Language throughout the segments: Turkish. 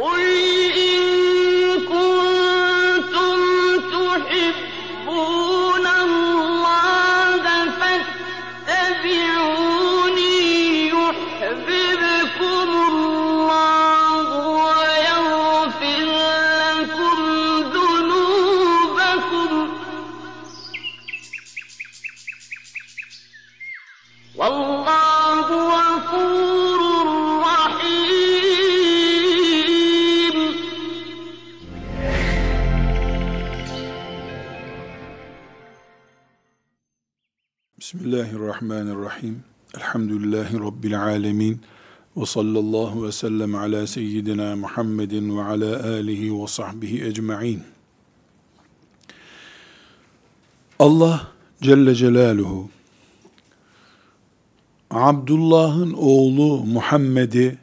Oy! Bismillahirrahmanirrahim. Elhamdülillahi Rabbil alemin. Ve sallallahu ve sellem ala seyyidina Muhammedin ve ala alihi ve sahbihi ecma'in. Allah Celle Celaluhu Abdullah'ın oğlu Muhammed'i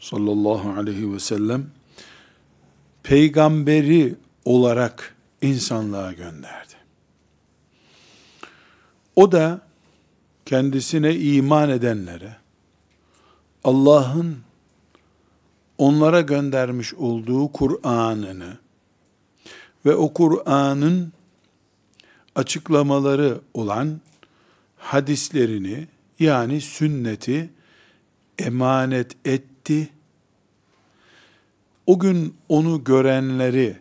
sallallahu aleyhi ve sellem peygamberi olarak insanlığa gönderdi. O da kendisine iman edenlere Allah'ın onlara göndermiş olduğu Kur'an'ını ve o Kur'an'ın açıklamaları olan hadislerini yani sünneti emanet etti. O gün onu görenleri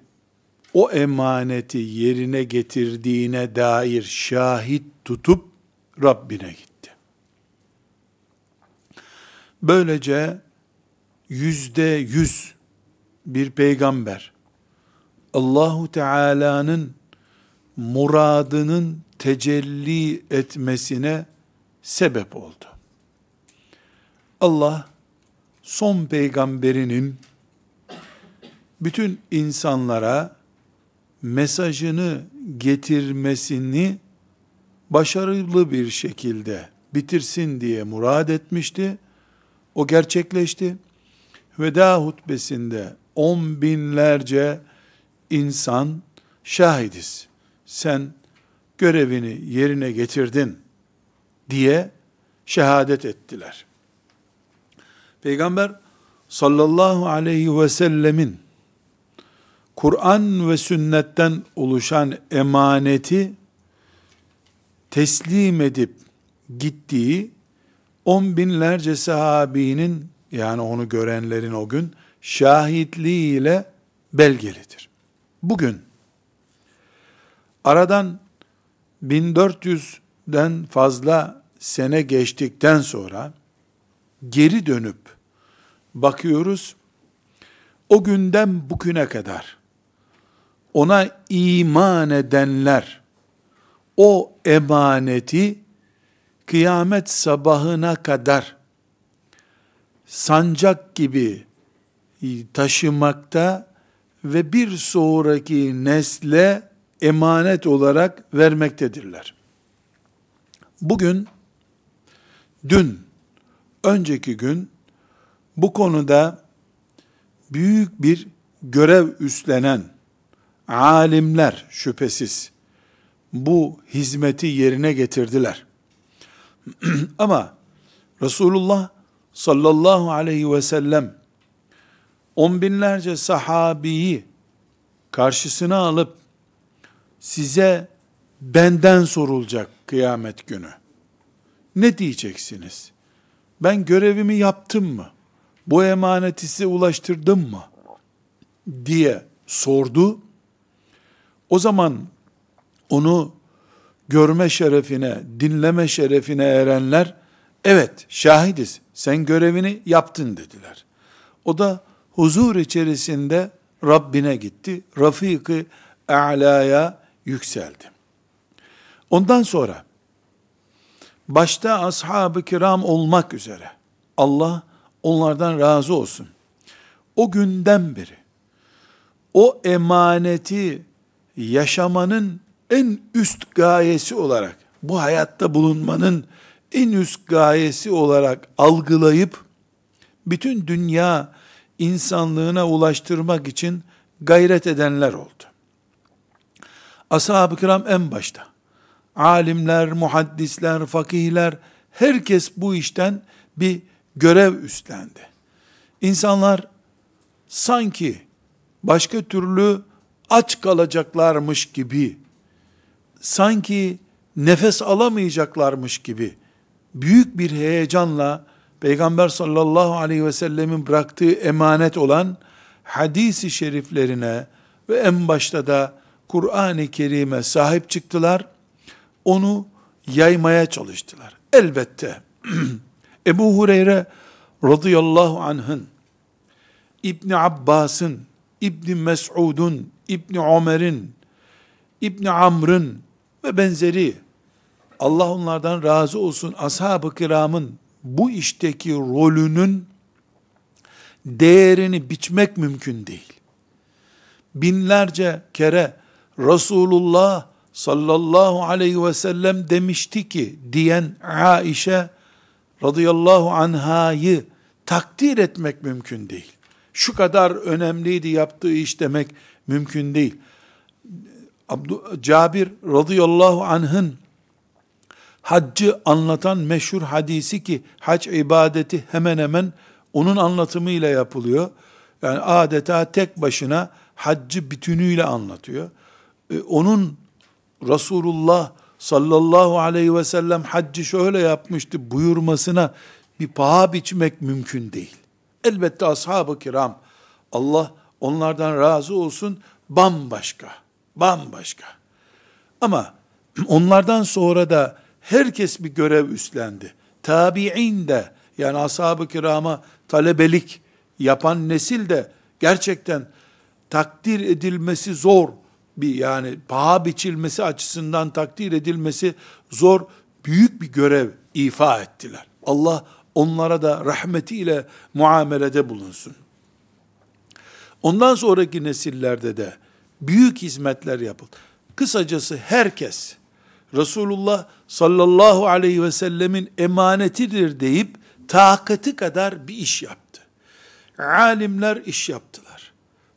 o emaneti yerine getirdiğine dair şahit tutup Rabbine gitti. Böylece yüzde yüz bir peygamber Allahu Teala'nın muradının tecelli etmesine sebep oldu. Allah son peygamberinin bütün insanlara mesajını getirmesini başarılı bir şekilde bitirsin diye murad etmişti. O gerçekleşti. Veda hutbesinde on binlerce insan şahidiz. Sen görevini yerine getirdin diye şehadet ettiler. Peygamber sallallahu aleyhi ve sellemin Kur'an ve sünnetten oluşan emaneti teslim edip gittiği on binlerce sahabinin yani onu görenlerin o gün şahitliğiyle belgelidir. Bugün aradan 1400'den fazla sene geçtikten sonra geri dönüp bakıyoruz o günden bugüne kadar ona iman edenler o emaneti kıyamet sabahına kadar sancak gibi taşımakta ve bir sonraki nesle emanet olarak vermektedirler. Bugün, dün, önceki gün bu konuda büyük bir görev üstlenen alimler şüphesiz bu hizmeti yerine getirdiler. Ama Resulullah sallallahu aleyhi ve sellem on binlerce sahabiyi karşısına alıp size benden sorulacak kıyamet günü. Ne diyeceksiniz? Ben görevimi yaptım mı? Bu emaneti size ulaştırdım mı? diye sordu. O zaman onu görme şerefine, dinleme şerefine erenler, evet şahidiz, sen görevini yaptın dediler. O da huzur içerisinde Rabbine gitti. Rafik-i A'la'ya yükseldi. Ondan sonra başta ashab-ı kiram olmak üzere Allah onlardan razı olsun. O günden beri o emaneti yaşamanın en üst gayesi olarak bu hayatta bulunmanın en üst gayesi olarak algılayıp bütün dünya insanlığına ulaştırmak için gayret edenler oldu. Ashab-ı kiram en başta. Alimler, muhaddisler, fakihler, herkes bu işten bir görev üstlendi. İnsanlar sanki başka türlü aç kalacaklarmış gibi, sanki nefes alamayacaklarmış gibi büyük bir heyecanla Peygamber sallallahu aleyhi ve sellemin bıraktığı emanet olan hadisi şeriflerine ve en başta da Kur'an-ı Kerim'e sahip çıktılar. Onu yaymaya çalıştılar. Elbette Ebu Hureyre radıyallahu anh'ın İbni Abbas'ın, İbni Mes'ud'un, İbni Ömer'in, İbni Amr'ın ve benzeri Allah onlardan razı olsun ashab-ı kiramın bu işteki rolünün değerini biçmek mümkün değil. Binlerce kere Resulullah sallallahu aleyhi ve sellem demişti ki diyen Aişe radıyallahu anhayı takdir etmek mümkün değil. Şu kadar önemliydi yaptığı iş demek mümkün değil. Abdu, Cabir radıyallahu anh'ın haccı anlatan meşhur hadisi ki hac ibadeti hemen hemen onun anlatımıyla yapılıyor. Yani adeta tek başına haccı bütünüyle anlatıyor. Ee, onun Resulullah sallallahu aleyhi ve sellem haccı şöyle yapmıştı buyurmasına bir paha biçmek mümkün değil. Elbette ashab-ı kiram Allah onlardan razı olsun bambaşka, bambaşka. Ama onlardan sonra da herkes bir görev üstlendi. Tabi'in de yani ashab-ı kirama talebelik yapan nesil de gerçekten takdir edilmesi zor bir yani paha biçilmesi açısından takdir edilmesi zor büyük bir görev ifa ettiler. Allah onlara da rahmetiyle muamelede bulunsun. Ondan sonraki nesillerde de büyük hizmetler yapıldı. Kısacası herkes Resulullah sallallahu aleyhi ve sellemin emanetidir deyip takati kadar bir iş yaptı. Alimler iş yaptılar.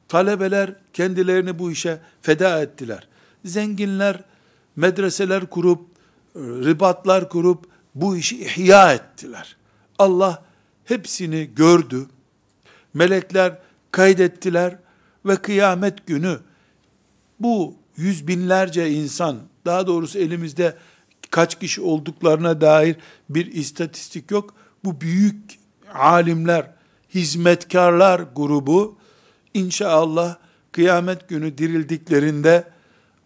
Talebeler kendilerini bu işe feda ettiler. Zenginler medreseler kurup, ribatlar kurup bu işi ihya ettiler. Allah hepsini gördü. Melekler kaydettiler ve kıyamet günü bu yüz binlerce insan, daha doğrusu elimizde kaç kişi olduklarına dair bir istatistik yok. Bu büyük alimler, hizmetkarlar grubu inşallah kıyamet günü dirildiklerinde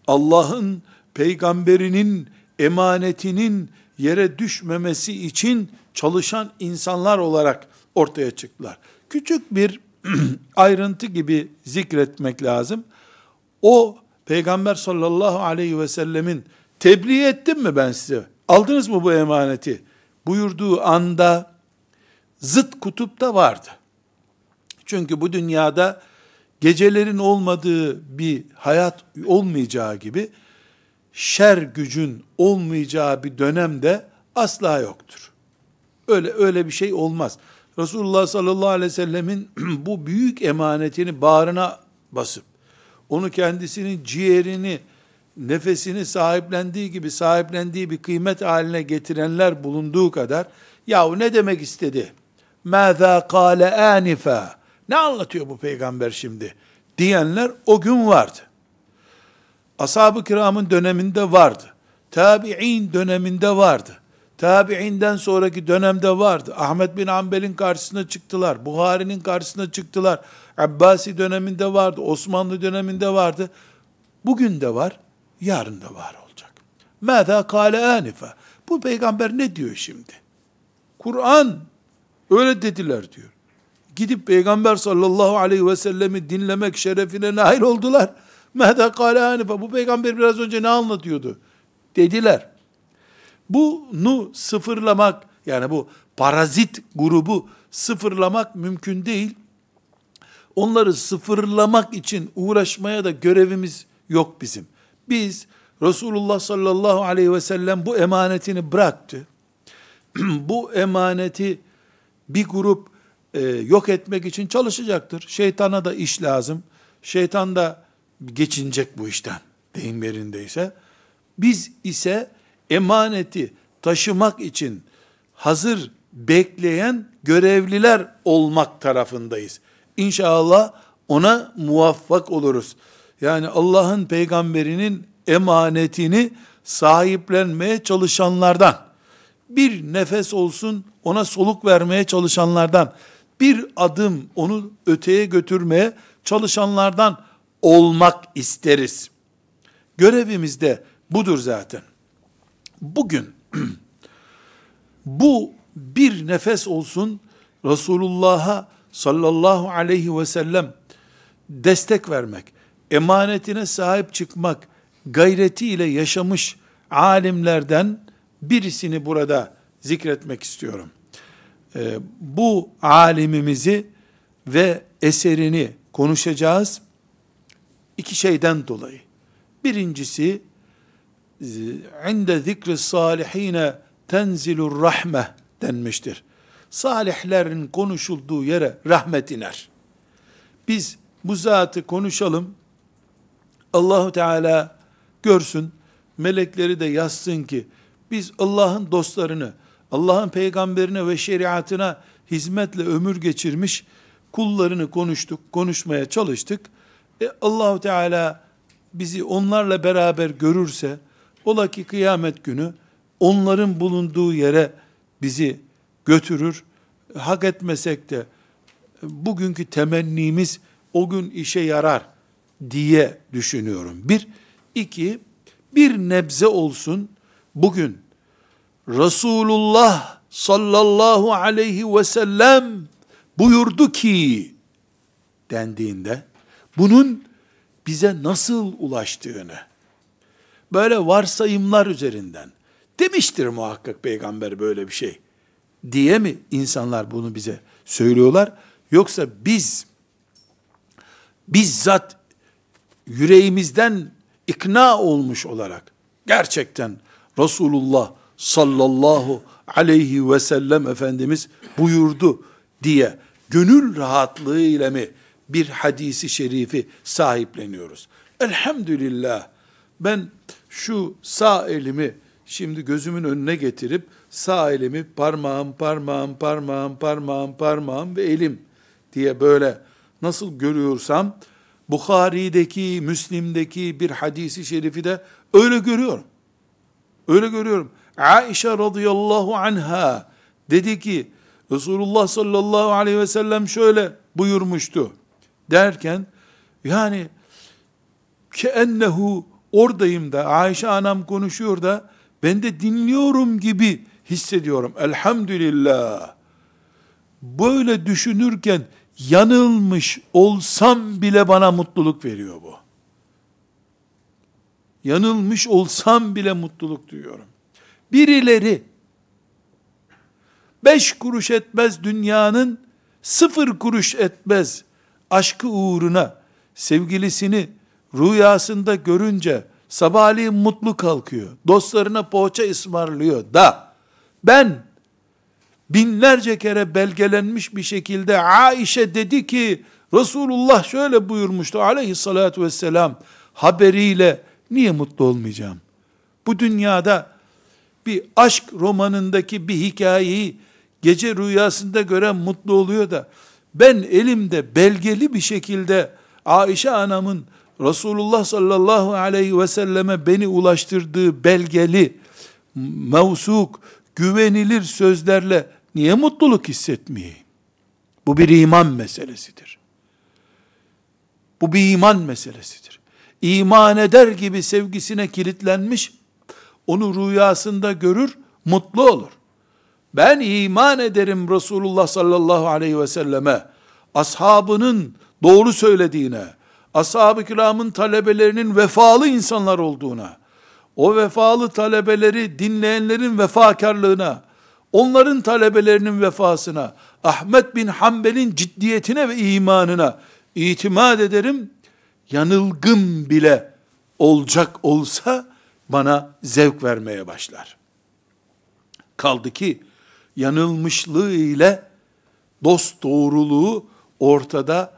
Allah'ın peygamberinin emanetinin yere düşmemesi için çalışan insanlar olarak ortaya çıktılar. Küçük bir ayrıntı gibi zikretmek lazım. O Peygamber sallallahu aleyhi ve sellemin tebliğ ettim mi ben size? Aldınız mı bu emaneti? Buyurduğu anda zıt kutupta vardı. Çünkü bu dünyada gecelerin olmadığı bir hayat olmayacağı gibi şer gücün olmayacağı bir dönemde asla yoktur. Öyle öyle bir şey olmaz. Resulullah sallallahu aleyhi ve sellemin bu büyük emanetini bağrına basıp onu kendisinin ciğerini, nefesini sahiplendiği gibi sahiplendiği bir kıymet haline getirenler bulunduğu kadar yahu ne demek istedi? Mâzâ kâle ânifâ ne anlatıyor bu peygamber şimdi? Diyenler o gün vardı. Ashab-ı kiramın döneminde vardı. Tabi'in döneminde vardı. Tabi'inden sonraki dönemde vardı. Ahmet bin Ambel'in karşısına çıktılar. Buhari'nin karşısına çıktılar. Abbasi döneminde vardı. Osmanlı döneminde vardı. Bugün de var. Yarın da var olacak. Mâzâ kâle ânife. Bu peygamber ne diyor şimdi? Kur'an öyle dediler diyor. Gidip peygamber sallallahu aleyhi ve sellemi dinlemek şerefine nail oldular. Mehda kâle ânife. Bu peygamber biraz önce ne anlatıyordu? Dediler. Bunu sıfırlamak, yani bu parazit grubu sıfırlamak mümkün değil. Onları sıfırlamak için uğraşmaya da görevimiz yok bizim. Biz Resulullah sallallahu aleyhi ve sellem bu emanetini bıraktı. bu emaneti bir grup e, yok etmek için çalışacaktır. Şeytana da iş lazım. Şeytan da geçinecek bu işten deyim yerindeyse. Biz ise emaneti taşımak için hazır bekleyen görevliler olmak tarafındayız. İnşallah ona muvaffak oluruz. Yani Allah'ın peygamberinin emanetini sahiplenmeye çalışanlardan, bir nefes olsun ona soluk vermeye çalışanlardan, bir adım onu öteye götürmeye çalışanlardan olmak isteriz. Görevimiz de budur zaten. Bugün bu bir nefes olsun Resulullah'a sallallahu aleyhi ve sellem destek vermek, emanetine sahip çıkmak gayretiyle yaşamış alimlerden birisini burada zikretmek istiyorum. Ee, bu alimimizi ve eserini konuşacağız. iki şeyden dolayı. Birincisi, inde zikri salihine tenzilur rahme denmiştir. Salihlerin konuşulduğu yere rahmet iner. Biz bu zatı konuşalım. Allahu Teala görsün, melekleri de yazsın ki biz Allah'ın dostlarını, Allah'ın peygamberine ve şeriatına hizmetle ömür geçirmiş kullarını konuştuk, konuşmaya çalıştık. E Allahu Teala bizi onlarla beraber görürse ola ki kıyamet günü onların bulunduğu yere bizi götürür. Hak etmesek de bugünkü temennimiz o gün işe yarar diye düşünüyorum. Bir, iki, bir nebze olsun bugün Resulullah sallallahu aleyhi ve sellem buyurdu ki dendiğinde bunun bize nasıl ulaştığını böyle varsayımlar üzerinden. Demiştir muhakkak peygamber böyle bir şey. Diye mi insanlar bunu bize söylüyorlar? Yoksa biz bizzat yüreğimizden ikna olmuş olarak gerçekten Resulullah sallallahu aleyhi ve sellem Efendimiz buyurdu diye gönül rahatlığı ile mi bir hadisi şerifi sahipleniyoruz? Elhamdülillah ben şu sağ elimi şimdi gözümün önüne getirip sağ elimi parmağım, parmağım, parmağım, parmağım, parmağım ve elim diye böyle nasıl görüyorsam Bukhari'deki, Müslim'deki bir hadisi şerifi de öyle görüyorum. Öyle görüyorum. Aişe radıyallahu anha dedi ki Resulullah sallallahu aleyhi ve sellem şöyle buyurmuştu derken yani ki ennehu oradayım da Ayşe anam konuşuyor da ben de dinliyorum gibi hissediyorum. Elhamdülillah. Böyle düşünürken yanılmış olsam bile bana mutluluk veriyor bu. Yanılmış olsam bile mutluluk duyuyorum. Birileri beş kuruş etmez dünyanın sıfır kuruş etmez aşkı uğruna sevgilisini rüyasında görünce sabahleyin mutlu kalkıyor. Dostlarına poğaça ısmarlıyor da ben binlerce kere belgelenmiş bir şekilde Aişe dedi ki Resulullah şöyle buyurmuştu aleyhissalatü vesselam haberiyle niye mutlu olmayacağım? Bu dünyada bir aşk romanındaki bir hikayeyi gece rüyasında gören mutlu oluyor da ben elimde belgeli bir şekilde Aişe anamın Resulullah sallallahu aleyhi ve selleme beni ulaştırdığı belgeli, mevsuk, güvenilir sözlerle niye mutluluk hissetmeyeyim? Bu bir iman meselesidir. Bu bir iman meselesidir. İman eder gibi sevgisine kilitlenmiş, onu rüyasında görür, mutlu olur. Ben iman ederim Resulullah sallallahu aleyhi ve selleme, ashabının doğru söylediğine, ashab-ı kiramın talebelerinin vefalı insanlar olduğuna, o vefalı talebeleri dinleyenlerin vefakarlığına, onların talebelerinin vefasına, Ahmet bin Hanbel'in ciddiyetine ve imanına itimat ederim. Yanılgım bile olacak olsa bana zevk vermeye başlar. Kaldı ki yanılmışlığı ile dost doğruluğu ortada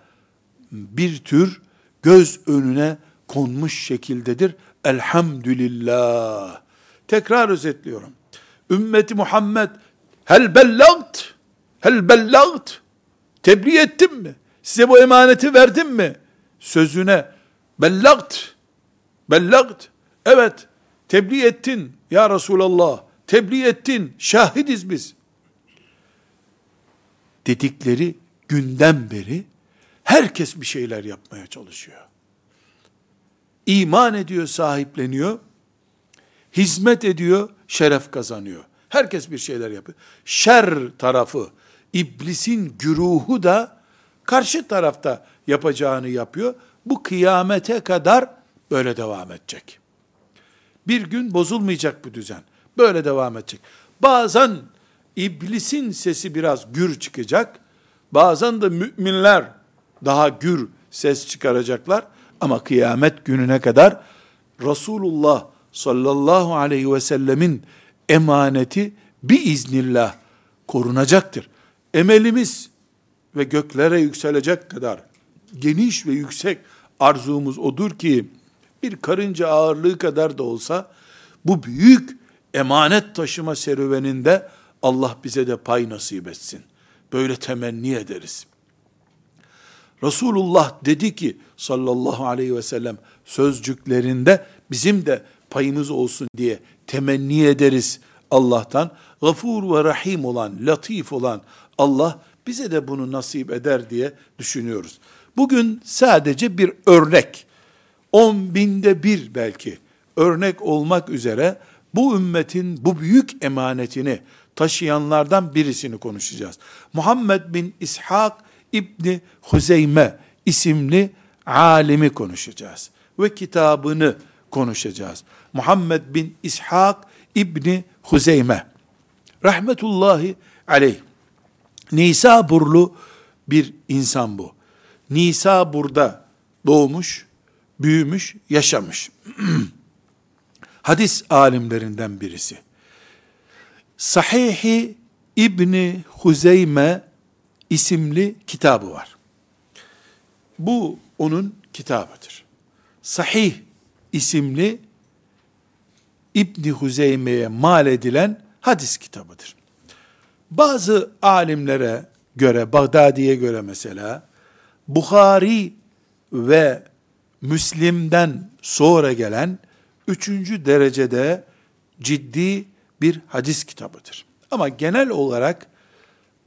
bir tür göz önüne konmuş şekildedir. Elhamdülillah. Tekrar özetliyorum. Ümmeti Muhammed hel bellagt hel bellagt tebliğ ettim mi? Size bu emaneti verdim mi? Sözüne bellagt. Bellagt. Evet. Tebliğ ettin ya Resulallah. Tebliğ ettin. Şahidiz biz. Dedikleri günden beri herkes bir şeyler yapmaya çalışıyor. İman ediyor, sahipleniyor. Hizmet ediyor, şeref kazanıyor. Herkes bir şeyler yapıyor. Şer tarafı, iblisin güruhu da karşı tarafta yapacağını yapıyor. Bu kıyamete kadar böyle devam edecek. Bir gün bozulmayacak bu düzen. Böyle devam edecek. Bazen iblisin sesi biraz gür çıkacak. Bazen de müminler daha gür ses çıkaracaklar. Ama kıyamet gününe kadar Resulullah sallallahu aleyhi ve sellemin emaneti biiznillah korunacaktır. Emelimiz ve göklere yükselecek kadar geniş ve yüksek arzumuz odur ki bir karınca ağırlığı kadar da olsa bu büyük emanet taşıma serüveninde Allah bize de pay nasip etsin. Böyle temenni ederiz. Resulullah dedi ki sallallahu aleyhi ve sellem sözcüklerinde bizim de payımız olsun diye temenni ederiz Allah'tan. Gafur ve Rahim olan, latif olan Allah bize de bunu nasip eder diye düşünüyoruz. Bugün sadece bir örnek, on binde bir belki örnek olmak üzere bu ümmetin bu büyük emanetini taşıyanlardan birisini konuşacağız. Muhammed bin İshak İbni Huzeyme isimli alimi konuşacağız. Ve kitabını konuşacağız. Muhammed bin İshak İbni Huzeyme. Rahmetullahi aleyh. Nisaburlu bir insan bu. Nisabur'da doğmuş, büyümüş, yaşamış. Hadis alimlerinden birisi. Sahihi İbni Huzeyme isimli kitabı var. Bu onun kitabıdır. Sahih isimli İbni Huzeyme'ye mal edilen hadis kitabıdır. Bazı alimlere göre, Bağdadi'ye göre mesela, Bukhari ve Müslim'den sonra gelen üçüncü derecede ciddi bir hadis kitabıdır. Ama genel olarak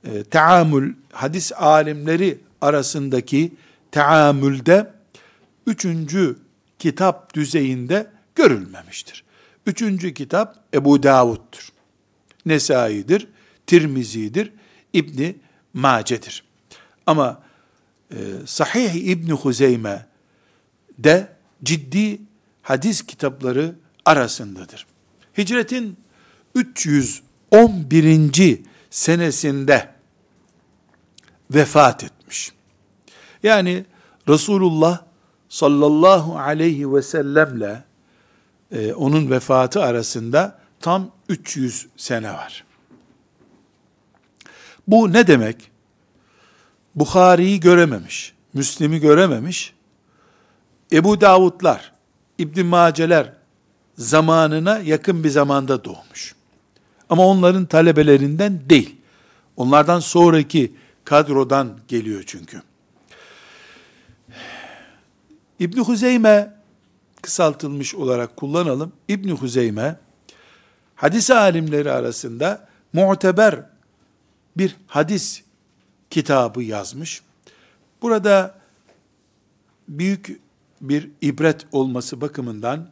e, teamül, hadis alimleri arasındaki teamülde üçüncü kitap düzeyinde görülmemiştir. Üçüncü kitap Ebu Davud'dur. Nesai'dir, Tirmizi'dir, İbni Mace'dir. Ama e, Sahih İbni Huzeyme de ciddi hadis kitapları arasındadır. Hicretin 311. senesinde vefat etmiş. Yani Resulullah sallallahu aleyhi ve sellemle e, onun vefatı arasında tam 300 sene var. Bu ne demek? Bukhari'yi görememiş, Müslim'i görememiş, Ebu Davudlar, İbn Maceler zamanına yakın bir zamanda doğmuş. Ama onların talebelerinden değil. Onlardan sonraki kadrodan geliyor çünkü. İbn Huzeyme kısaltılmış olarak kullanalım. İbn Huzeyme hadis alimleri arasında muteber bir hadis kitabı yazmış. Burada büyük bir ibret olması bakımından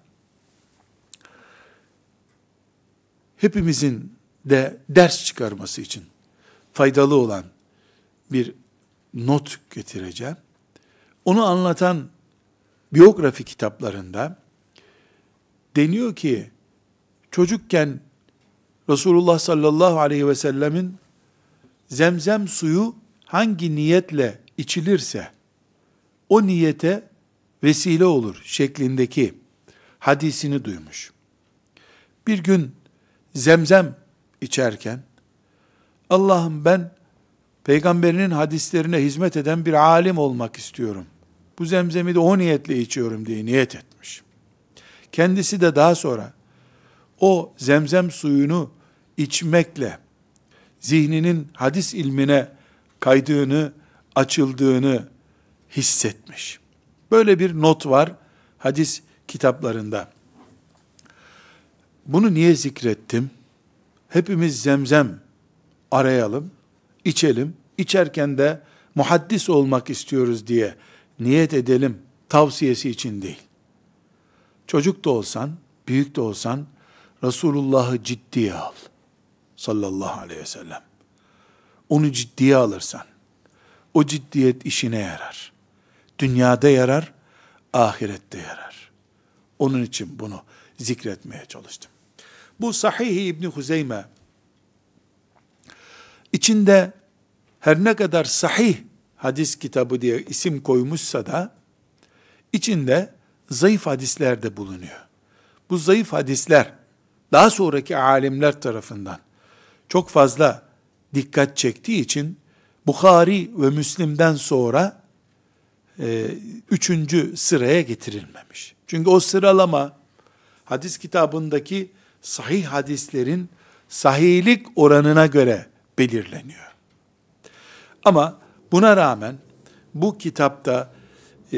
hepimizin de ders çıkarması için faydalı olan bir not getireceğim. Onu anlatan biyografi kitaplarında deniyor ki çocukken Resulullah sallallahu aleyhi ve sellemin zemzem suyu hangi niyetle içilirse o niyete vesile olur şeklindeki hadisini duymuş. Bir gün zemzem içerken Allah'ım ben peygamberinin hadislerine hizmet eden bir alim olmak istiyorum. Bu zemzemi de o niyetle içiyorum diye niyet etmiş. Kendisi de daha sonra o zemzem suyunu içmekle zihninin hadis ilmine kaydığını açıldığını hissetmiş. Böyle bir not var hadis kitaplarında. Bunu niye zikrettim? Hepimiz zemzem arayalım, içelim. İçerken de muhaddis olmak istiyoruz diye niyet edelim tavsiyesi için değil. Çocuk da olsan, büyük de olsan Resulullah'ı ciddiye al. Sallallahu aleyhi ve sellem. Onu ciddiye alırsan, o ciddiyet işine yarar. Dünyada yarar, ahirette yarar. Onun için bunu zikretmeye çalıştım. Bu Sahih İbni Huzeyme içinde her ne kadar sahih hadis kitabı diye isim koymuşsa da içinde zayıf hadisler de bulunuyor. Bu zayıf hadisler daha sonraki alimler tarafından çok fazla dikkat çektiği için Bukhari ve Müslim'den sonra e, üçüncü sıraya getirilmemiş. Çünkü o sıralama hadis kitabındaki sahih hadislerin sahihlik oranına göre belirleniyor. Ama buna rağmen bu kitapta e,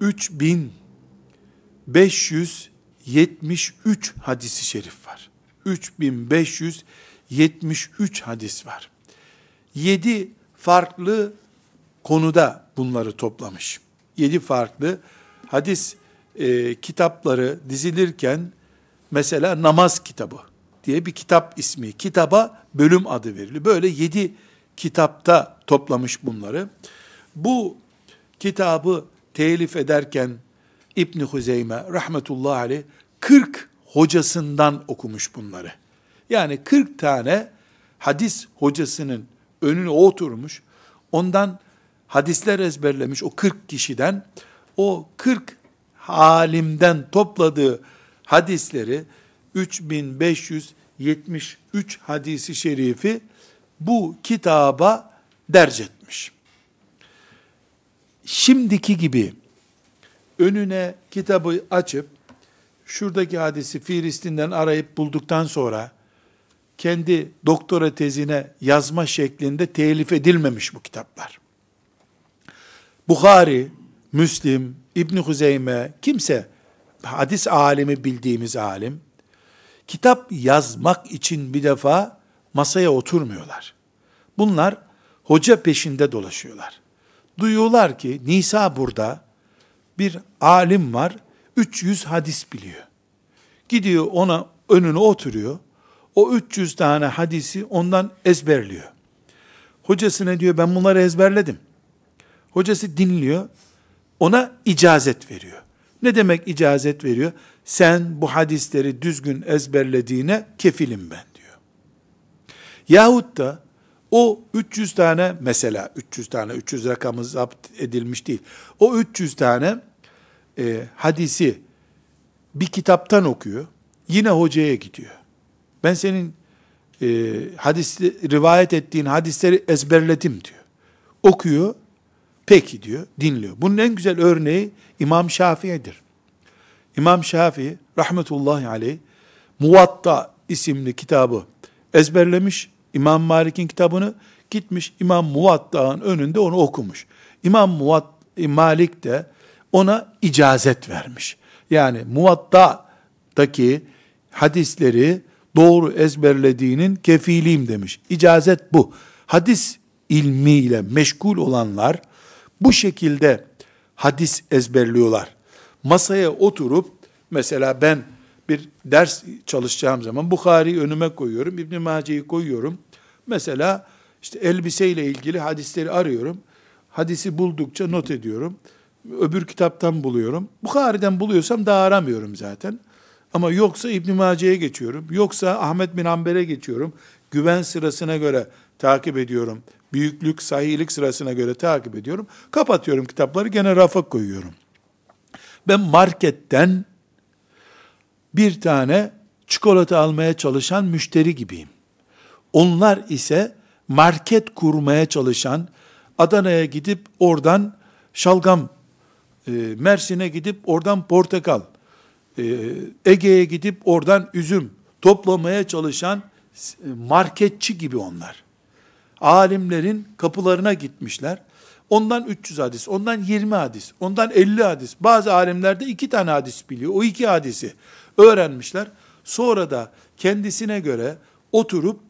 3573 hadisi şerif var. 3573 hadis var. 7 farklı konuda bunları toplamış. 7 farklı hadis e, kitapları dizilirken mesela namaz kitabı diye bir kitap ismi, kitaba bölüm adı veriliyor. Böyle 7 kitapta toplamış bunları. Bu kitabı telif ederken İbn Huzeyme rahmetullahi aleyh 40 hocasından okumuş bunları. Yani 40 tane hadis hocasının önüne oturmuş. Ondan hadisler ezberlemiş o 40 kişiden o 40 halimden topladığı hadisleri 3573 hadisi şerifi bu kitaba derc etmiş. Şimdiki gibi önüne kitabı açıp şuradaki hadisi Filistin'den arayıp bulduktan sonra kendi doktora tezine yazma şeklinde telif edilmemiş bu kitaplar. Bukhari, Müslim, İbn Huzeyme, kimse hadis alimi bildiğimiz alim kitap yazmak için bir defa masaya oturmuyorlar. Bunlar hoca peşinde dolaşıyorlar. Duyuyorlar ki Nisa burada bir alim var, 300 hadis biliyor. Gidiyor ona önüne oturuyor. O 300 tane hadisi ondan ezberliyor. Hocasına diyor ben bunları ezberledim. Hocası dinliyor. Ona icazet veriyor. Ne demek icazet veriyor? Sen bu hadisleri düzgün ezberlediğine kefilim ben diyor. Yahut da o 300 tane mesela 300 tane 300 rakamı zapt edilmiş değil. O 300 tane e, hadisi bir kitaptan okuyor. Yine hocaya gidiyor. Ben senin e, hadis rivayet ettiğin hadisleri ezberledim diyor. Okuyor. Peki diyor, dinliyor. Bunun en güzel örneği İmam Şafii'dir. İmam Şafii rahmetullahi aleyh Muvatta isimli kitabı ezberlemiş. İmam Malik'in kitabını gitmiş İmam Muvatta'nın önünde onu okumuş. İmam Muvat Malik de ona icazet vermiş. Yani Muvatta'daki hadisleri doğru ezberlediğinin kefiliyim demiş. İcazet bu. Hadis ilmiyle meşgul olanlar bu şekilde hadis ezberliyorlar. Masaya oturup mesela ben bir ders çalışacağım zaman Bukhari'yi önüme koyuyorum, İbn Mace'yi koyuyorum. Mesela işte elbiseyle ilgili hadisleri arıyorum. Hadisi buldukça not ediyorum. Öbür kitaptan buluyorum. Bukhari'den buluyorsam daha aramıyorum zaten. Ama yoksa İbn Mace'ye geçiyorum. Yoksa Ahmet bin Hanbel'e geçiyorum. Güven sırasına göre takip ediyorum. Büyüklük, sahihlik sırasına göre takip ediyorum. Kapatıyorum kitapları gene rafa koyuyorum. Ben marketten bir tane çikolata almaya çalışan müşteri gibiyim. Onlar ise market kurmaya çalışan, Adana'ya gidip oradan şalgam, e, Mersin'e gidip oradan portakal, e, Ege'ye gidip oradan üzüm toplamaya çalışan e, marketçi gibi onlar. alimlerin kapılarına gitmişler. Ondan 300 hadis, ondan 20 hadis, ondan 50 hadis. Bazı alimler de iki tane hadis biliyor. O iki hadisi öğrenmişler. Sonra da kendisine göre oturup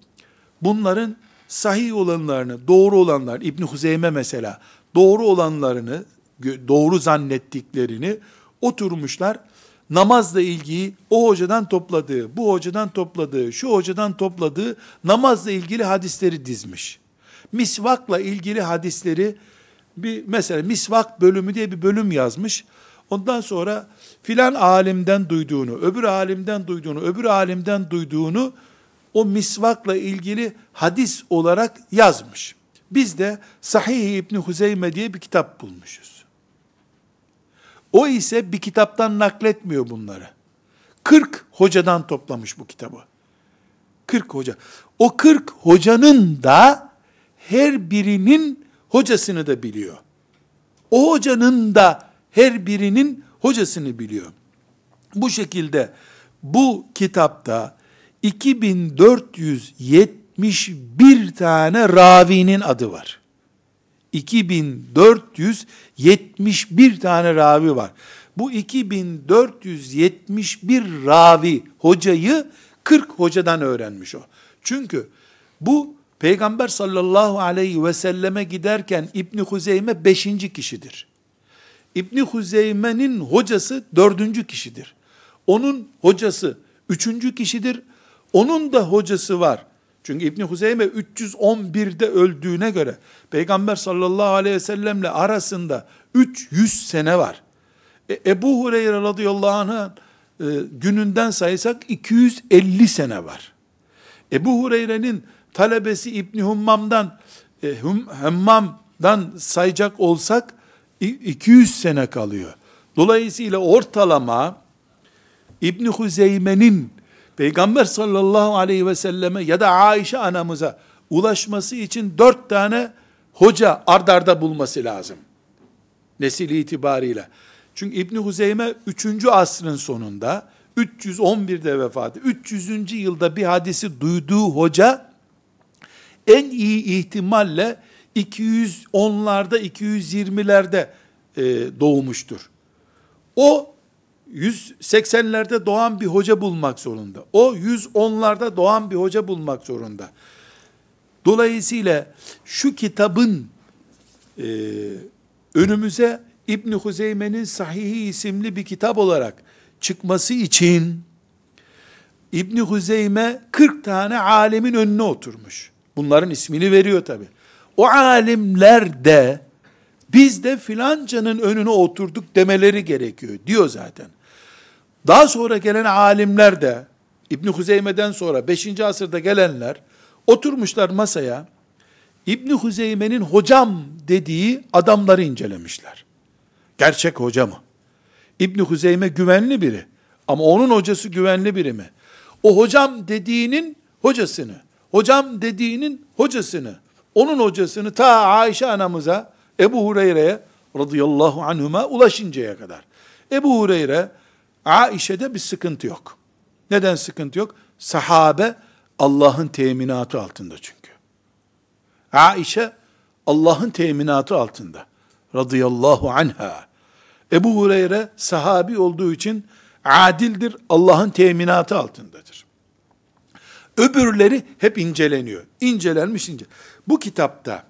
bunların sahih olanlarını, doğru olanlar, İbn Huzeyme mesela, doğru olanlarını, doğru zannettiklerini oturmuşlar. Namazla ilgili o hocadan topladığı, bu hocadan topladığı, şu hocadan topladığı namazla ilgili hadisleri dizmiş. Misvakla ilgili hadisleri bir mesela misvak bölümü diye bir bölüm yazmış. Ondan sonra filan alimden duyduğunu, öbür alimden duyduğunu, öbür alimden duyduğunu o misvakla ilgili hadis olarak yazmış. Biz de Sahih İbni Huzeyme diye bir kitap bulmuşuz. O ise bir kitaptan nakletmiyor bunları. 40 hocadan toplamış bu kitabı. 40 hoca. O 40 hocanın da her birinin hocasını da biliyor. O hocanın da her birinin hocasını biliyor. Bu şekilde bu kitapta 2471 tane ravinin adı var. 2471 tane ravi var. Bu 2471 ravi hocayı 40 hocadan öğrenmiş o. Çünkü bu Peygamber sallallahu aleyhi ve selleme giderken İbni Huzeyme beşinci kişidir. İbni Huzeyme'nin hocası dördüncü kişidir. Onun hocası üçüncü kişidir. Onun da hocası var. Çünkü İbni Huzeyme 311'de öldüğüne göre Peygamber sallallahu aleyhi ve sellemle arasında 300 sene var. E, Ebu Hureyre radıyallahu anh'ın e, gününden saysak 250 sene var. Ebu Hureyre'nin talebesi İbni Hummam'dan e, hum, Hammam'dan sayacak olsak 200 sene kalıyor. Dolayısıyla ortalama İbni Huzeyme'nin Peygamber sallallahu aleyhi ve selleme ya da Ayşe anamıza ulaşması için dört tane hoca ardarda bulması lazım. Nesil itibariyle. Çünkü İbni Huzeyme 3. asrın sonunda 311'de vefat 300. yılda bir hadisi duyduğu hoca en iyi ihtimalle 210'larda 220'lerde e, doğmuştur. O 180'lerde doğan bir hoca bulmak zorunda. O 110'larda doğan bir hoca bulmak zorunda. Dolayısıyla şu kitabın e, önümüze İbn Huzeyme'nin Sahihi isimli bir kitap olarak çıkması için İbn Huzeyme 40 tane alemin önüne oturmuş. Bunların ismini veriyor tabi. O alimler de biz de filancanın önüne oturduk demeleri gerekiyor diyor zaten. Daha sonra gelen alimler de İbn Huzeyme'den sonra 5. asırda gelenler oturmuşlar masaya. İbn Huzeyme'nin hocam dediği adamları incelemişler. Gerçek hoca mı? İbn Huzeyme güvenli biri ama onun hocası güvenli biri mi? O hocam dediğinin hocasını, hocam dediğinin hocasını, onun hocasını ta Ayşe anamıza, Ebu Hureyre'ye radıyallahu anhuma ulaşıncaya kadar. Ebu Hureyre Aişe'de bir sıkıntı yok. Neden sıkıntı yok? Sahabe Allah'ın teminatı altında çünkü. Aişe Allah'ın teminatı altında. Radıyallahu anha. Ebu Hureyre sahabi olduğu için adildir, Allah'ın teminatı altındadır. Öbürleri hep inceleniyor. İncelenmiş ince. Bu kitapta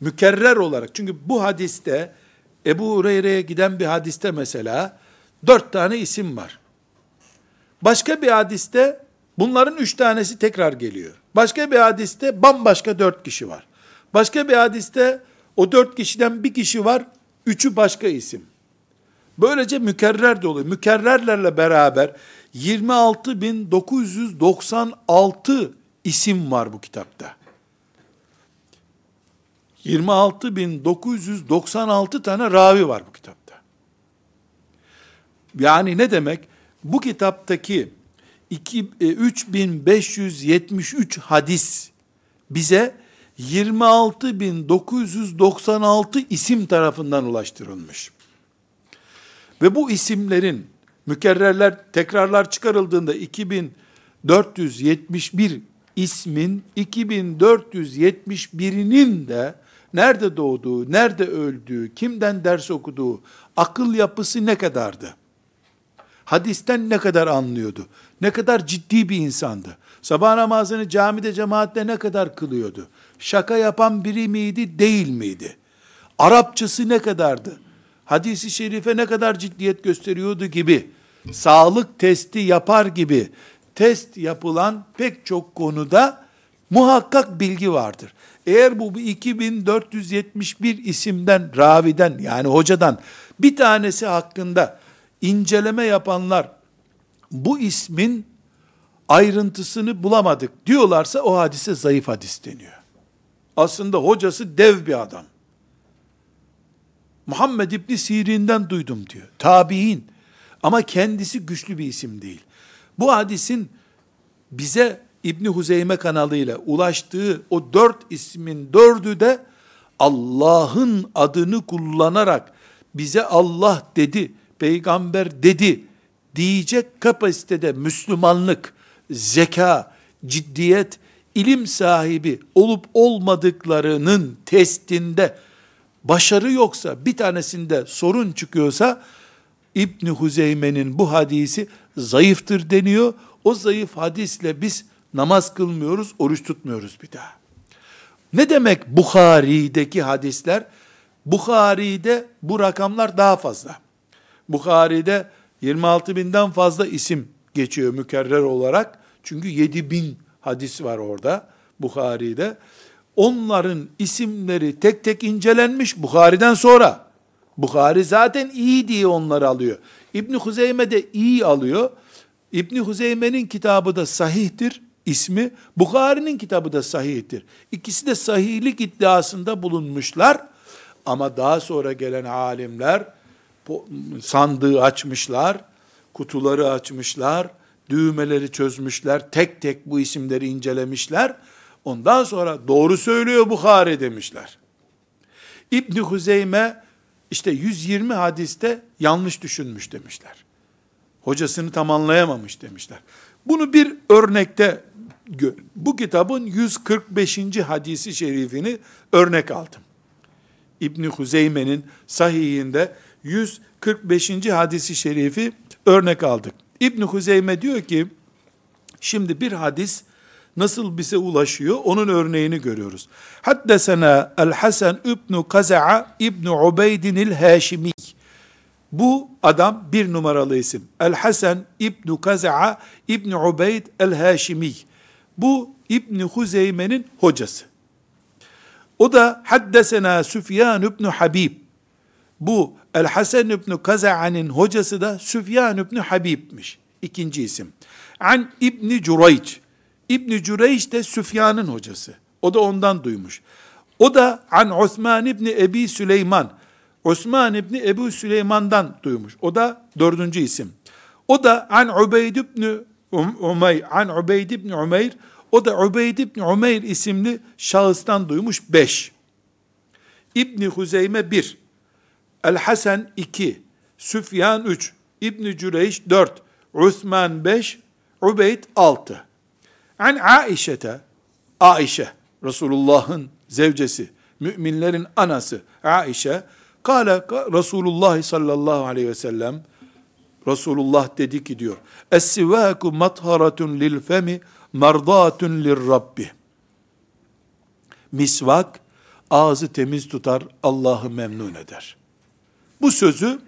mükerrer olarak, çünkü bu hadiste, Ebu Hureyre'ye giden bir hadiste mesela, Dört tane isim var. Başka bir hadiste bunların üç tanesi tekrar geliyor. Başka bir hadiste bambaşka dört kişi var. Başka bir hadiste o dört kişiden bir kişi var, üçü başka isim. Böylece mükerrer de oluyor. Mükerrerlerle beraber 26.996 isim var bu kitapta. 26.996 tane ravi var bu kitapta. Yani ne demek? Bu kitaptaki 3573 e, hadis bize 26.996 isim tarafından ulaştırılmış. Ve bu isimlerin mükerrerler, tekrarlar çıkarıldığında 2471 ismin 2471'inin de nerede doğduğu, nerede öldüğü, kimden ders okuduğu, akıl yapısı ne kadardı? Hadisten ne kadar anlıyordu? Ne kadar ciddi bir insandı? Sabah namazını camide cemaatle ne kadar kılıyordu? Şaka yapan biri miydi, değil miydi? Arapçası ne kadardı? Hadisi şerife ne kadar ciddiyet gösteriyordu gibi, sağlık testi yapar gibi test yapılan pek çok konuda muhakkak bilgi vardır. Eğer bu 2471 isimden, raviden yani hocadan bir tanesi hakkında inceleme yapanlar bu ismin ayrıntısını bulamadık diyorlarsa o hadise zayıf hadis deniyor. Aslında hocası dev bir adam. Muhammed İbni Sirin'den duydum diyor. Tabi'in. Ama kendisi güçlü bir isim değil. Bu hadisin bize İbni Huzeyme kanalıyla ulaştığı o dört ismin dördü de Allah'ın adını kullanarak bize Allah dedi, peygamber dedi diyecek kapasitede Müslümanlık, zeka, ciddiyet, ilim sahibi olup olmadıklarının testinde başarı yoksa, bir tanesinde sorun çıkıyorsa, İbni Huzeyme'nin bu hadisi zayıftır deniyor. O zayıf hadisle biz namaz kılmıyoruz, oruç tutmuyoruz bir daha. Ne demek Bukhari'deki hadisler? Bukhari'de bu rakamlar daha fazla. Bukhari'de 26 binden fazla isim geçiyor mükerrer olarak. Çünkü 7 bin hadis var orada Bukhari'de. Onların isimleri tek tek incelenmiş Bukhari'den sonra. Bukhari zaten iyi diye onları alıyor. İbni Huzeyme de iyi alıyor. İbni Huzeyme'nin kitabı da sahihtir ismi. Bukhari'nin kitabı da sahihtir. İkisi de sahihlik iddiasında bulunmuşlar. Ama daha sonra gelen alimler sandığı açmışlar, kutuları açmışlar, düğmeleri çözmüşler, tek tek bu isimleri incelemişler. Ondan sonra doğru söylüyor Bukhari demişler. İbni Huzeyme işte 120 hadiste yanlış düşünmüş demişler. Hocasını tam anlayamamış demişler. Bunu bir örnekte bu kitabın 145. hadisi şerifini örnek aldım. İbni Huzeyme'nin sahihinde 145. hadisi şerifi örnek aldık. İbni Huzeyme diyor ki, şimdi bir hadis nasıl bize ulaşıyor onun örneğini görüyoruz. Haddesena el-Hasan İbnu Kaza'a İbnu Ubeydin el-Haşimi. Bu adam bir numaralı isim. El-Hasan İbnu Kaza'a İbnu Ubeyd el-Haşimi. Bu İbni Huzeyme'nin hocası. O da haddesena Süfyan İbni Habib. Bu El-Hasan İbni Kaza'nın hocası da Süfyan İbni Habib'miş. İkinci isim. An İbni Cureyç. İbni Cüreyş de Süfyan'ın hocası. O da ondan duymuş. O da an Osman İbni Ebi Süleyman. Osman İbni Ebu Süleyman'dan duymuş. O da dördüncü isim. O da an Ubeyd İbni Umeyr, an Ubeyd İbni Umeyr, o da Ubeyd İbni Umeyr isimli şahıstan duymuş beş. İbni Huzeyme bir, El Hasan iki, Süfyan üç, İbni Cüreyş dört, Osman beş, Ubeyd altı. An Aişete, Aişe, Resulullah'ın zevcesi, müminlerin anası Aişe, Kale Resulullah sallallahu aleyhi ve sellem, Resulullah dedi ki diyor, Es-sivâku matharatun lil femi, merdatun lir Rabbi. Misvak, ağzı temiz tutar, Allah'ı memnun eder. Bu sözü,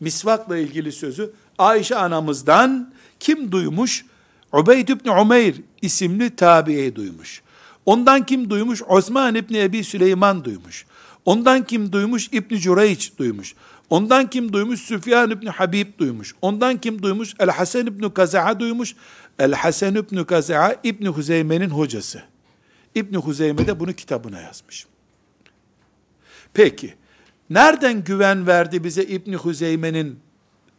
misvakla ilgili sözü, Ayşe anamızdan kim duymuş? Ubeyd ibn Umeyr isimli tabi'i duymuş. Ondan kim duymuş? Osman İbni Ebi Süleyman duymuş. Ondan kim duymuş? İbni Cüreyç duymuş. Ondan kim duymuş? Süfyan İbni Habib duymuş. Ondan kim duymuş? El Hasan İbni Kaza'a duymuş. El Hasan İbni Kaza'a İbni Huzeyme'nin hocası. İbni Huzeyme de bunu kitabına yazmış. Peki, nereden güven verdi bize İbni Huzeyme'nin?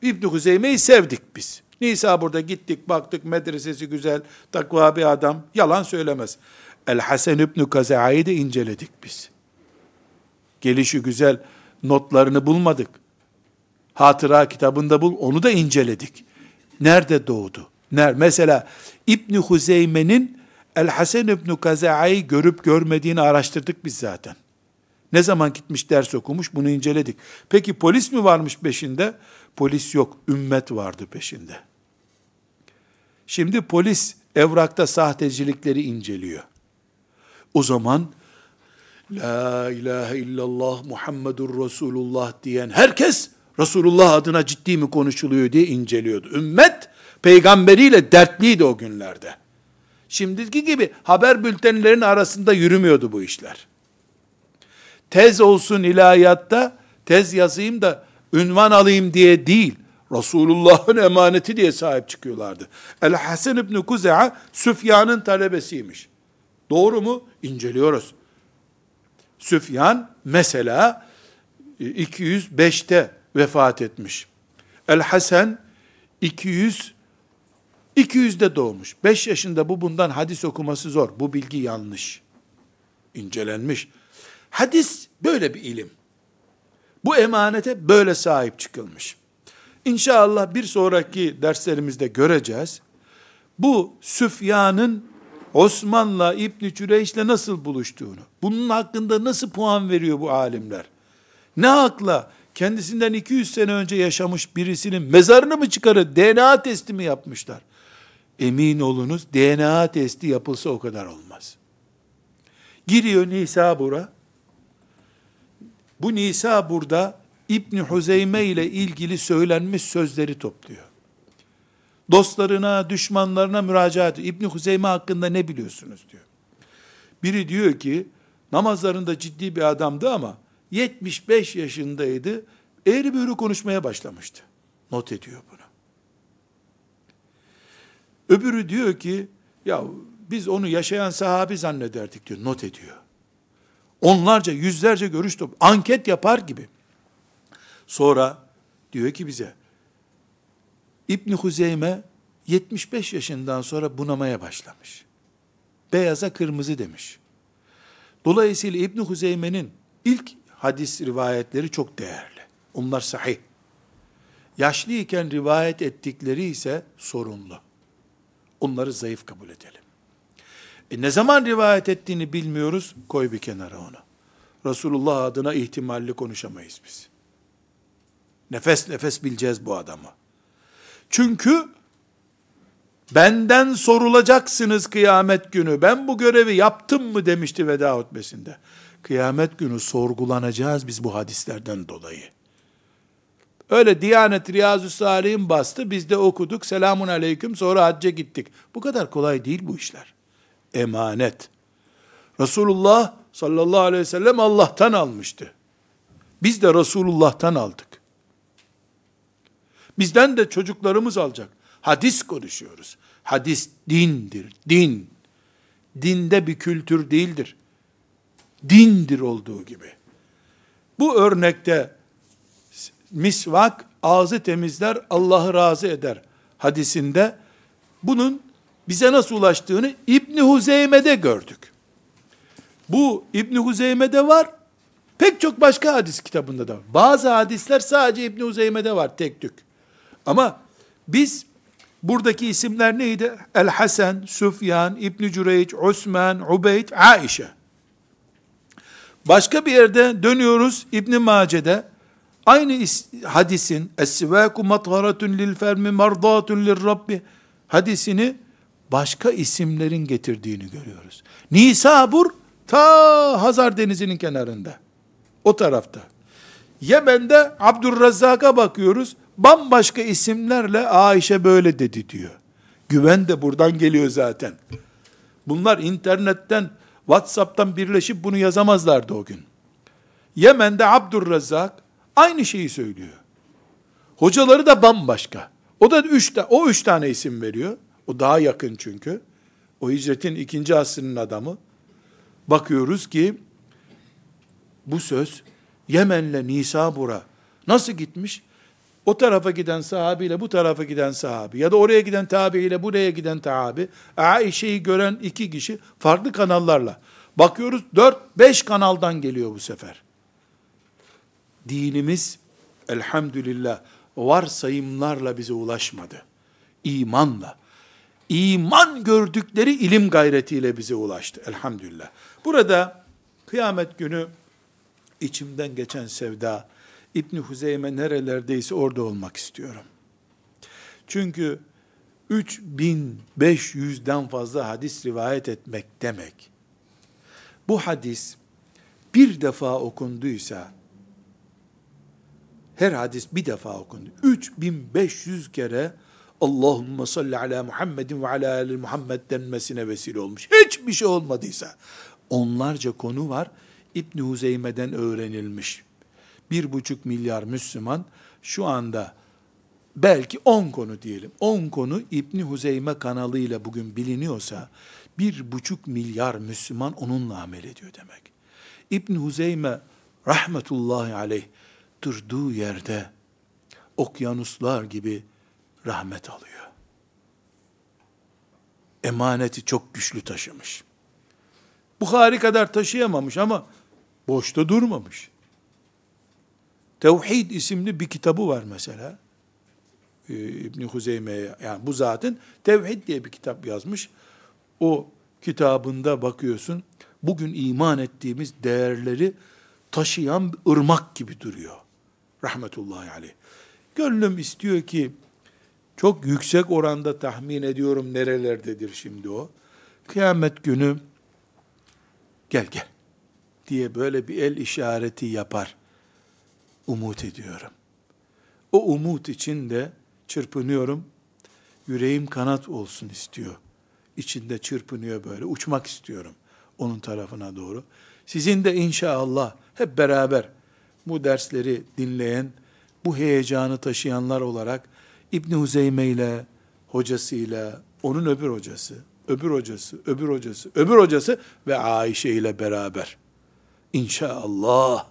İbni Huzeyme'yi sevdik biz. Nisa burada gittik, baktık, medresesi güzel, takva bir adam, yalan söylemez. El Hasan İbni Kaza'yı da inceledik biz. Gelişi güzel, notlarını bulmadık. Hatıra kitabında bul, onu da inceledik. Nerede doğdu? Ner mesela İbni Huzeyme'nin El Hasan İbni Kaza'yı görüp görmediğini araştırdık biz zaten. Ne zaman gitmiş ders okumuş bunu inceledik. Peki polis mi varmış peşinde? Polis yok, ümmet vardı peşinde. Şimdi polis evrakta sahtecilikleri inceliyor. O zaman La ilahe illallah Muhammedur Resulullah diyen herkes Resulullah adına ciddi mi konuşuluyor diye inceliyordu. Ümmet peygamberiyle dertliydi o günlerde. Şimdiki gibi haber bültenlerinin arasında yürümüyordu bu işler. Tez olsun ilahiyatta, tez yazayım da ünvan alayım diye değil, Resulullah'ın emaneti diye sahip çıkıyorlardı. El Hasan İbni Kuze'a Süfyan'ın talebesiymiş. Doğru mu? İnceliyoruz. Süfyan mesela 205'te vefat etmiş. El Hasan 200 200'de doğmuş. 5 yaşında bu bundan hadis okuması zor. Bu bilgi yanlış. İncelenmiş. Hadis böyle bir ilim. Bu emanete böyle sahip çıkılmış. İnşallah bir sonraki derslerimizde göreceğiz. Bu Süfyan'ın Osman'la İbn Cüreyş'le nasıl buluştuğunu, bunun hakkında nasıl puan veriyor bu alimler? Ne hakla kendisinden 200 sene önce yaşamış birisinin mezarını mı çıkarır, DNA testi mi yapmışlar? Emin olunuz DNA testi yapılsa o kadar olmaz. Giriyor Nisabur'a. Bu Nisabur'da İbn Huzeyme ile ilgili söylenmiş sözleri topluyor. Dostlarına, düşmanlarına müracaat ediyor. İbn Huzeyme hakkında ne biliyorsunuz diyor. Biri diyor ki namazlarında ciddi bir adamdı ama 75 yaşındaydı. Eğri büğrü konuşmaya başlamıştı. Not ediyor bunu. Öbürü diyor ki ya biz onu yaşayan sahabi zannederdik diyor. Not ediyor. Onlarca, yüzlerce görüş top, anket yapar gibi. Sonra diyor ki bize, İbni Huzeyme 75 yaşından sonra bunamaya başlamış. Beyaza kırmızı demiş. Dolayısıyla İbni Huzeyme'nin ilk hadis rivayetleri çok değerli. Onlar sahih. Yaşlıyken rivayet ettikleri ise sorunlu. Onları zayıf kabul edelim. E ne zaman rivayet ettiğini bilmiyoruz, koy bir kenara onu. Resulullah adına ihtimalli konuşamayız biz. Nefes nefes bileceğiz bu adamı. Çünkü benden sorulacaksınız kıyamet günü. Ben bu görevi yaptım mı demişti veda hutbesinde. Kıyamet günü sorgulanacağız biz bu hadislerden dolayı. Öyle Diyanet Riyazu Salih'in bastı, biz de okuduk, selamun aleyküm, sonra hacca gittik. Bu kadar kolay değil bu işler. Emanet. Resulullah sallallahu aleyhi ve sellem Allah'tan almıştı. Biz de Resulullah'tan aldık. Bizden de çocuklarımız alacak. Hadis konuşuyoruz. Hadis dindir, din. Dinde bir kültür değildir. Dindir olduğu gibi. Bu örnekte misvak ağzı temizler, Allah'ı razı eder hadisinde bunun bize nasıl ulaştığını İbni Huzeyme'de gördük. Bu İbni Huzeyme'de var, pek çok başka hadis kitabında da var. Bazı hadisler sadece İbni Huzeyme'de var tek tük. Ama biz buradaki isimler neydi? El Hasan, Süfyan, İbn Cüreyç, Osman, Ubeyd, Aişe. Başka bir yerde dönüyoruz İbn Mace'de aynı hadisin Es-sivaku matharatun lil fermi mardatun lir rabbi hadisini başka isimlerin getirdiğini görüyoruz. Nisabur ta Hazar Denizi'nin kenarında. O tarafta. Yemen'de Abdurrazzak'a bakıyoruz bambaşka isimlerle Ayşe böyle dedi diyor. Güven de buradan geliyor zaten. Bunlar internetten, Whatsapp'tan birleşip bunu yazamazlardı o gün. Yemen'de Abdurrezzak aynı şeyi söylüyor. Hocaları da bambaşka. O da üç, o üç tane isim veriyor. O daha yakın çünkü. O hicretin ikinci asrının adamı. Bakıyoruz ki bu söz Yemen'le Nisabur'a nasıl gitmiş? O tarafa giden sahabiyle bu tarafa giden sahabi ya da oraya giden tabiiyle buraya giden tabi Aişe'yi gören iki kişi farklı kanallarla bakıyoruz dört beş kanaldan geliyor bu sefer. Dinimiz elhamdülillah varsayımlarla bize ulaşmadı. İmanla. iman gördükleri ilim gayretiyle bize ulaştı. Elhamdülillah. Burada kıyamet günü içimden geçen sevda, İbni Huzeyme nerelerdeyse orada olmak istiyorum. Çünkü 3500'den fazla hadis rivayet etmek demek. Bu hadis bir defa okunduysa, her hadis bir defa okundu. 3500 kere Allahümme salli ala Muhammedin ve ala ali Muhammed denmesine vesile olmuş. Hiçbir şey olmadıysa. Onlarca konu var. İbn Huzeyme'den öğrenilmiş. Bir buçuk milyar Müslüman şu anda belki 10 konu diyelim. 10 konu İbni Huzeyme kanalıyla bugün biliniyorsa bir buçuk milyar Müslüman onunla amel ediyor demek. İbni Huzeyme rahmetullahi aleyh durduğu yerde okyanuslar gibi rahmet alıyor. Emaneti çok güçlü taşımış. Bukhari kadar taşıyamamış ama boşta durmamış. Tevhid isimli bir kitabı var mesela. Ee, İbni Huzeyme'ye yani bu zaten Tevhid diye bir kitap yazmış. O kitabında bakıyorsun bugün iman ettiğimiz değerleri taşıyan ırmak gibi duruyor. Rahmetullahi aleyh. Gönlüm istiyor ki çok yüksek oranda tahmin ediyorum nerelerdedir şimdi o. Kıyamet günü gel gel diye böyle bir el işareti yapar. Umut ediyorum. O umut için de çırpınıyorum. Yüreğim kanat olsun istiyor. İçinde çırpınıyor böyle. Uçmak istiyorum onun tarafına doğru. Sizin de inşallah hep beraber bu dersleri dinleyen, bu heyecanı taşıyanlar olarak İbni Huzeyme ile, hocasıyla, onun öbür hocası, öbür hocası, öbür hocası, öbür hocası ve Ayşe ile beraber inşallah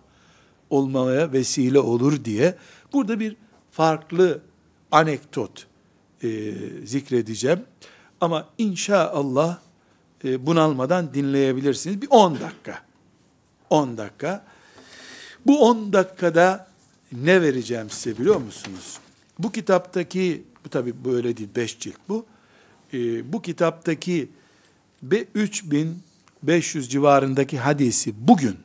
olmaya vesile olur diye burada bir farklı anekdot e, zikredeceğim. Ama inşallah e, bunalmadan dinleyebilirsiniz. Bir 10 dakika. 10 dakika. Bu 10 dakikada ne vereceğim size biliyor musunuz? Bu kitaptaki, bu tabi böyle değil, 5 cilt bu. E, bu kitaptaki 3500 civarındaki hadisi bugün,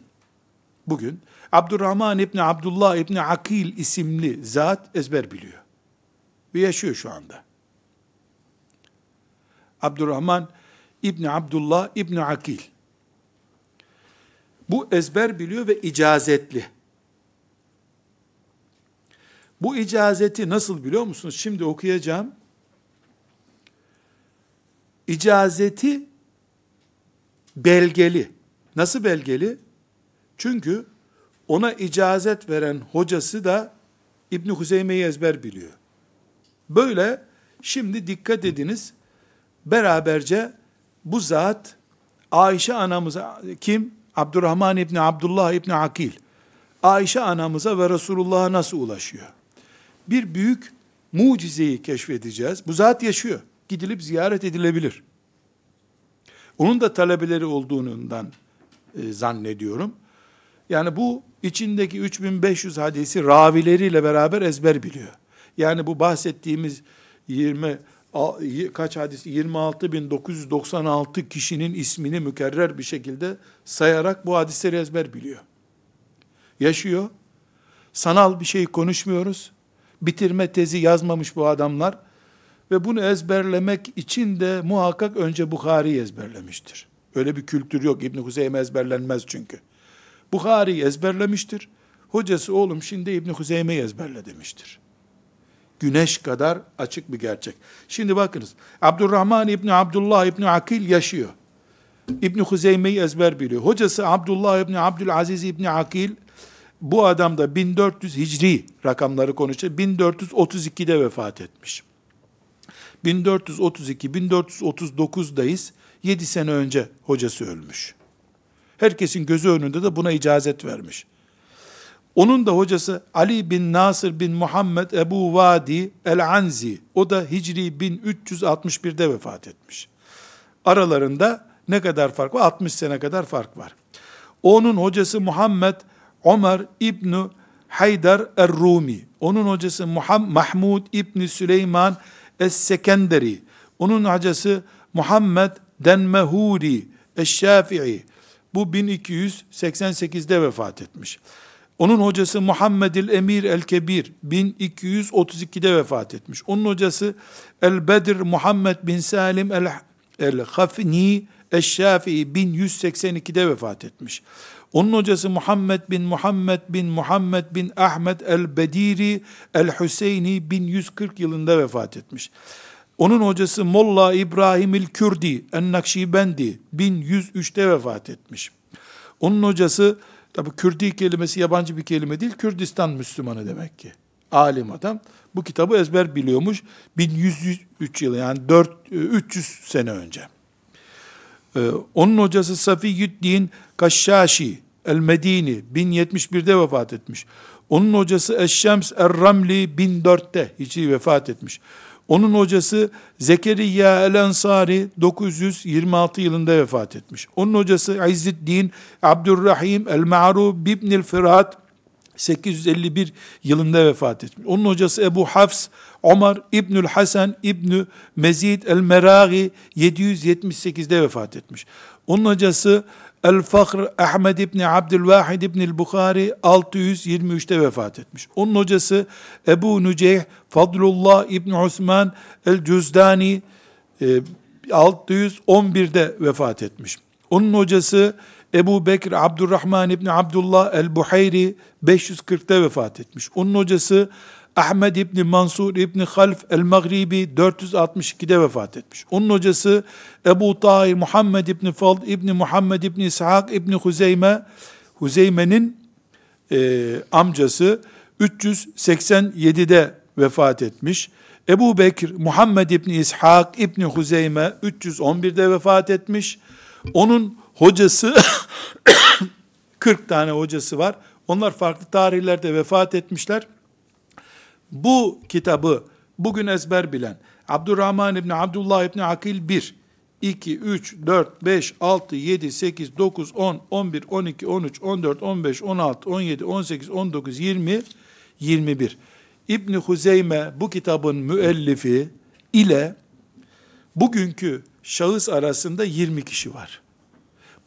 bugün Abdurrahman İbni Abdullah İbni Akil isimli zat ezber biliyor. Ve yaşıyor şu anda. Abdurrahman İbni Abdullah İbni Akil. Bu ezber biliyor ve icazetli. Bu icazeti nasıl biliyor musunuz? Şimdi okuyacağım. İcazeti belgeli. Nasıl belgeli? Çünkü ona icazet veren hocası da İbn Huzeyme'yi ezber biliyor. Böyle şimdi dikkat ediniz. Beraberce bu zat Ayşe anamıza kim? Abdurrahman İbni Abdullah İbni Akil. Ayşe anamıza ve Resulullah'a nasıl ulaşıyor? Bir büyük mucizeyi keşfedeceğiz. Bu zat yaşıyor. Gidilip ziyaret edilebilir. Onun da talebeleri olduğundan e, zannediyorum. Yani bu içindeki 3500 hadisi ravileriyle beraber ezber biliyor. Yani bu bahsettiğimiz 20 kaç hadis 26.996 kişinin ismini mükerrer bir şekilde sayarak bu hadisleri ezber biliyor. Yaşıyor. Sanal bir şey konuşmuyoruz. Bitirme tezi yazmamış bu adamlar. Ve bunu ezberlemek için de muhakkak önce Bukhari'yi ezberlemiştir. Öyle bir kültür yok. İbn-i Huzeyme ezberlenmez çünkü. Bukhari'yi ezberlemiştir. Hocası oğlum şimdi İbn-i Huzeyme'yi ezberle demiştir güneş kadar açık bir gerçek. Şimdi bakınız. Abdurrahman İbni Abdullah İbni Akil yaşıyor. İbni Huzeyme'yi ezber biliyor. Hocası Abdullah İbni Abdülaziz İbni Akil bu adam da 1400 Hicri rakamları konuşuyor. 1432'de vefat etmiş. 1432-1439'dayız. 7 sene önce hocası ölmüş. Herkesin gözü önünde de buna icazet vermiş. Onun da hocası Ali bin Nasır bin Muhammed Ebu Vadi el-Anzi. O da Hicri 1361'de vefat etmiş. Aralarında ne kadar fark var? 60 sene kadar fark var. Onun hocası Muhammed Ömer İbni Haydar er-Rumi. Onun hocası Muhammed Mahmud İbni Süleyman Es-Sekenderi. Onun hocası Muhammed Denmehuri Eşşafi'i. Bu 1288'de vefat etmiş. Onun hocası Muhammedil Emir el-Kebir 1232'de vefat etmiş. Onun hocası El-Bedir Muhammed bin Salim el-Hafni Eşşafii 1182'de vefat etmiş. Onun hocası Muhammed bin Muhammed bin Muhammed bin Ahmet el-Bediri el-Hüseyni 1140 yılında vefat etmiş. Onun hocası Molla İbrahim el-Kürdi en-Nakşibendi 1103'te vefat etmiş. Onun hocası tabi Kürdi kelimesi yabancı bir kelime değil, Kürdistan Müslümanı demek ki. Alim adam. Bu kitabı ezber biliyormuş. 1103 yılı yani 4 300 sene önce. Ee, onun hocası Safiyüddin Kaşşaşi el-Medini 1071'de vefat etmiş. Onun hocası Eşşems er-Ramli 1004'te Hicri vefat etmiş. Onun hocası Zekeriya el-Ensari 926 yılında vefat etmiş. Onun hocası İzzeddin Abdurrahim el-Ma'ruf ibnil Firat 851 yılında vefat etmiş. Onun hocası Ebu Hafs Ömer İbnül Hasan İbnü Mezid el-Meragi 778'de vefat etmiş. Onun hocası El-Fakhr Ahmed İbni Abdülvahid İbni Bukhari 623'te vefat etmiş. Onun hocası Ebu Nüceyh Fadlullah İbni Osman El-Cüzdani 611'de e, vefat etmiş. Onun hocası Ebu Bekir Abdurrahman İbni Abdullah El-Buhayri 540'te vefat etmiş. Onun hocası Ahmed İbni Mansur İbni Half el-Maghribi 462'de vefat etmiş. Onun hocası Ebu Tahir Muhammed İbni Fald İbni Muhammed İbni İshak İbni Huzeyme Huzeyme'nin e, amcası 387'de vefat etmiş. Ebu Bekir Muhammed İbni İshak İbni Huzeyme 311'de vefat etmiş. Onun hocası 40 tane hocası var. Onlar farklı tarihlerde vefat etmişler bu kitabı bugün ezber bilen Abdurrahman İbni Abdullah İbni Akil 1, 2, 3, 4, 5, 6, 7, 8, 9, 10, 11, 12, 13, 14, 15, 16, 17, 18, 19, 20, 21. İbni Huzeyme bu kitabın müellifi ile bugünkü şahıs arasında 20 kişi var.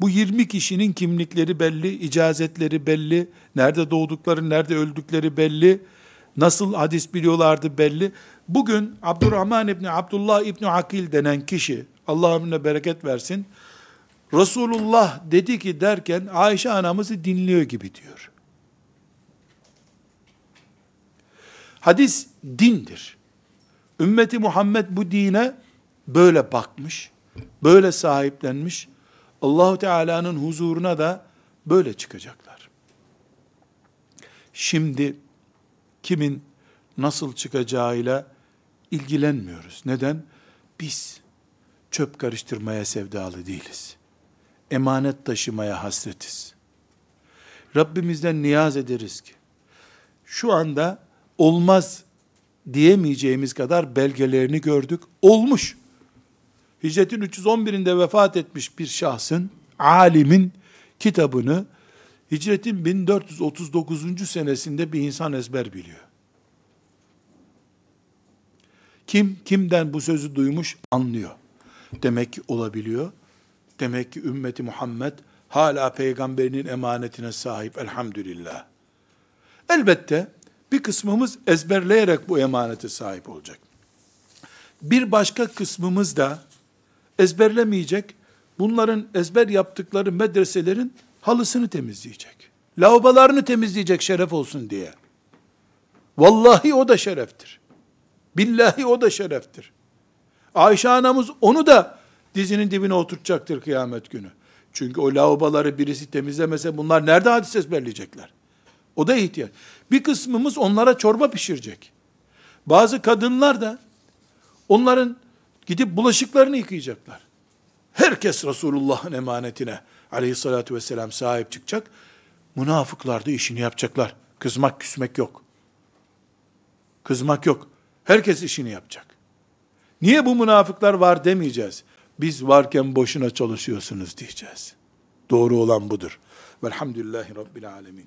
Bu 20 kişinin kimlikleri belli, icazetleri belli, nerede doğdukları, nerede öldükleri belli, nasıl hadis biliyorlardı belli. Bugün Abdurrahman İbni Abdullah İbni Akil denen kişi, Allah ömrüne bereket versin, Resulullah dedi ki derken Ayşe anamızı dinliyor gibi diyor. Hadis dindir. Ümmeti Muhammed bu dine böyle bakmış, böyle sahiplenmiş. Allahu Teala'nın huzuruna da böyle çıkacaklar. Şimdi kimin nasıl çıkacağıyla ilgilenmiyoruz. Neden? Biz çöp karıştırmaya sevdalı değiliz. Emanet taşımaya hasretiz. Rabbimizden niyaz ederiz ki, şu anda olmaz diyemeyeceğimiz kadar belgelerini gördük. Olmuş. Hicretin 311'inde vefat etmiş bir şahsın, alimin kitabını Hicretin 1439. senesinde bir insan ezber biliyor. Kim kimden bu sözü duymuş anlıyor. Demek ki olabiliyor. Demek ki ümmeti Muhammed hala peygamberinin emanetine sahip elhamdülillah. Elbette bir kısmımız ezberleyerek bu emanete sahip olacak. Bir başka kısmımız da ezberlemeyecek. Bunların ezber yaptıkları medreselerin halısını temizleyecek. Lavabolarını temizleyecek şeref olsun diye. Vallahi o da şereftir. Billahi o da şereftir. Ayşe anamız onu da dizinin dibine oturtacaktır kıyamet günü. Çünkü o lavaboları birisi temizlemese bunlar nerede hadis ezberleyecekler? O da ihtiyaç. Bir kısmımız onlara çorba pişirecek. Bazı kadınlar da onların gidip bulaşıklarını yıkayacaklar. Herkes Resulullah'ın emanetine aleyhissalatü vesselam sahip çıkacak. Münafıklar da işini yapacaklar. Kızmak küsmek yok. Kızmak yok. Herkes işini yapacak. Niye bu münafıklar var demeyeceğiz. Biz varken boşuna çalışıyorsunuz diyeceğiz. Doğru olan budur. Velhamdülillahi Rabbil Alemin.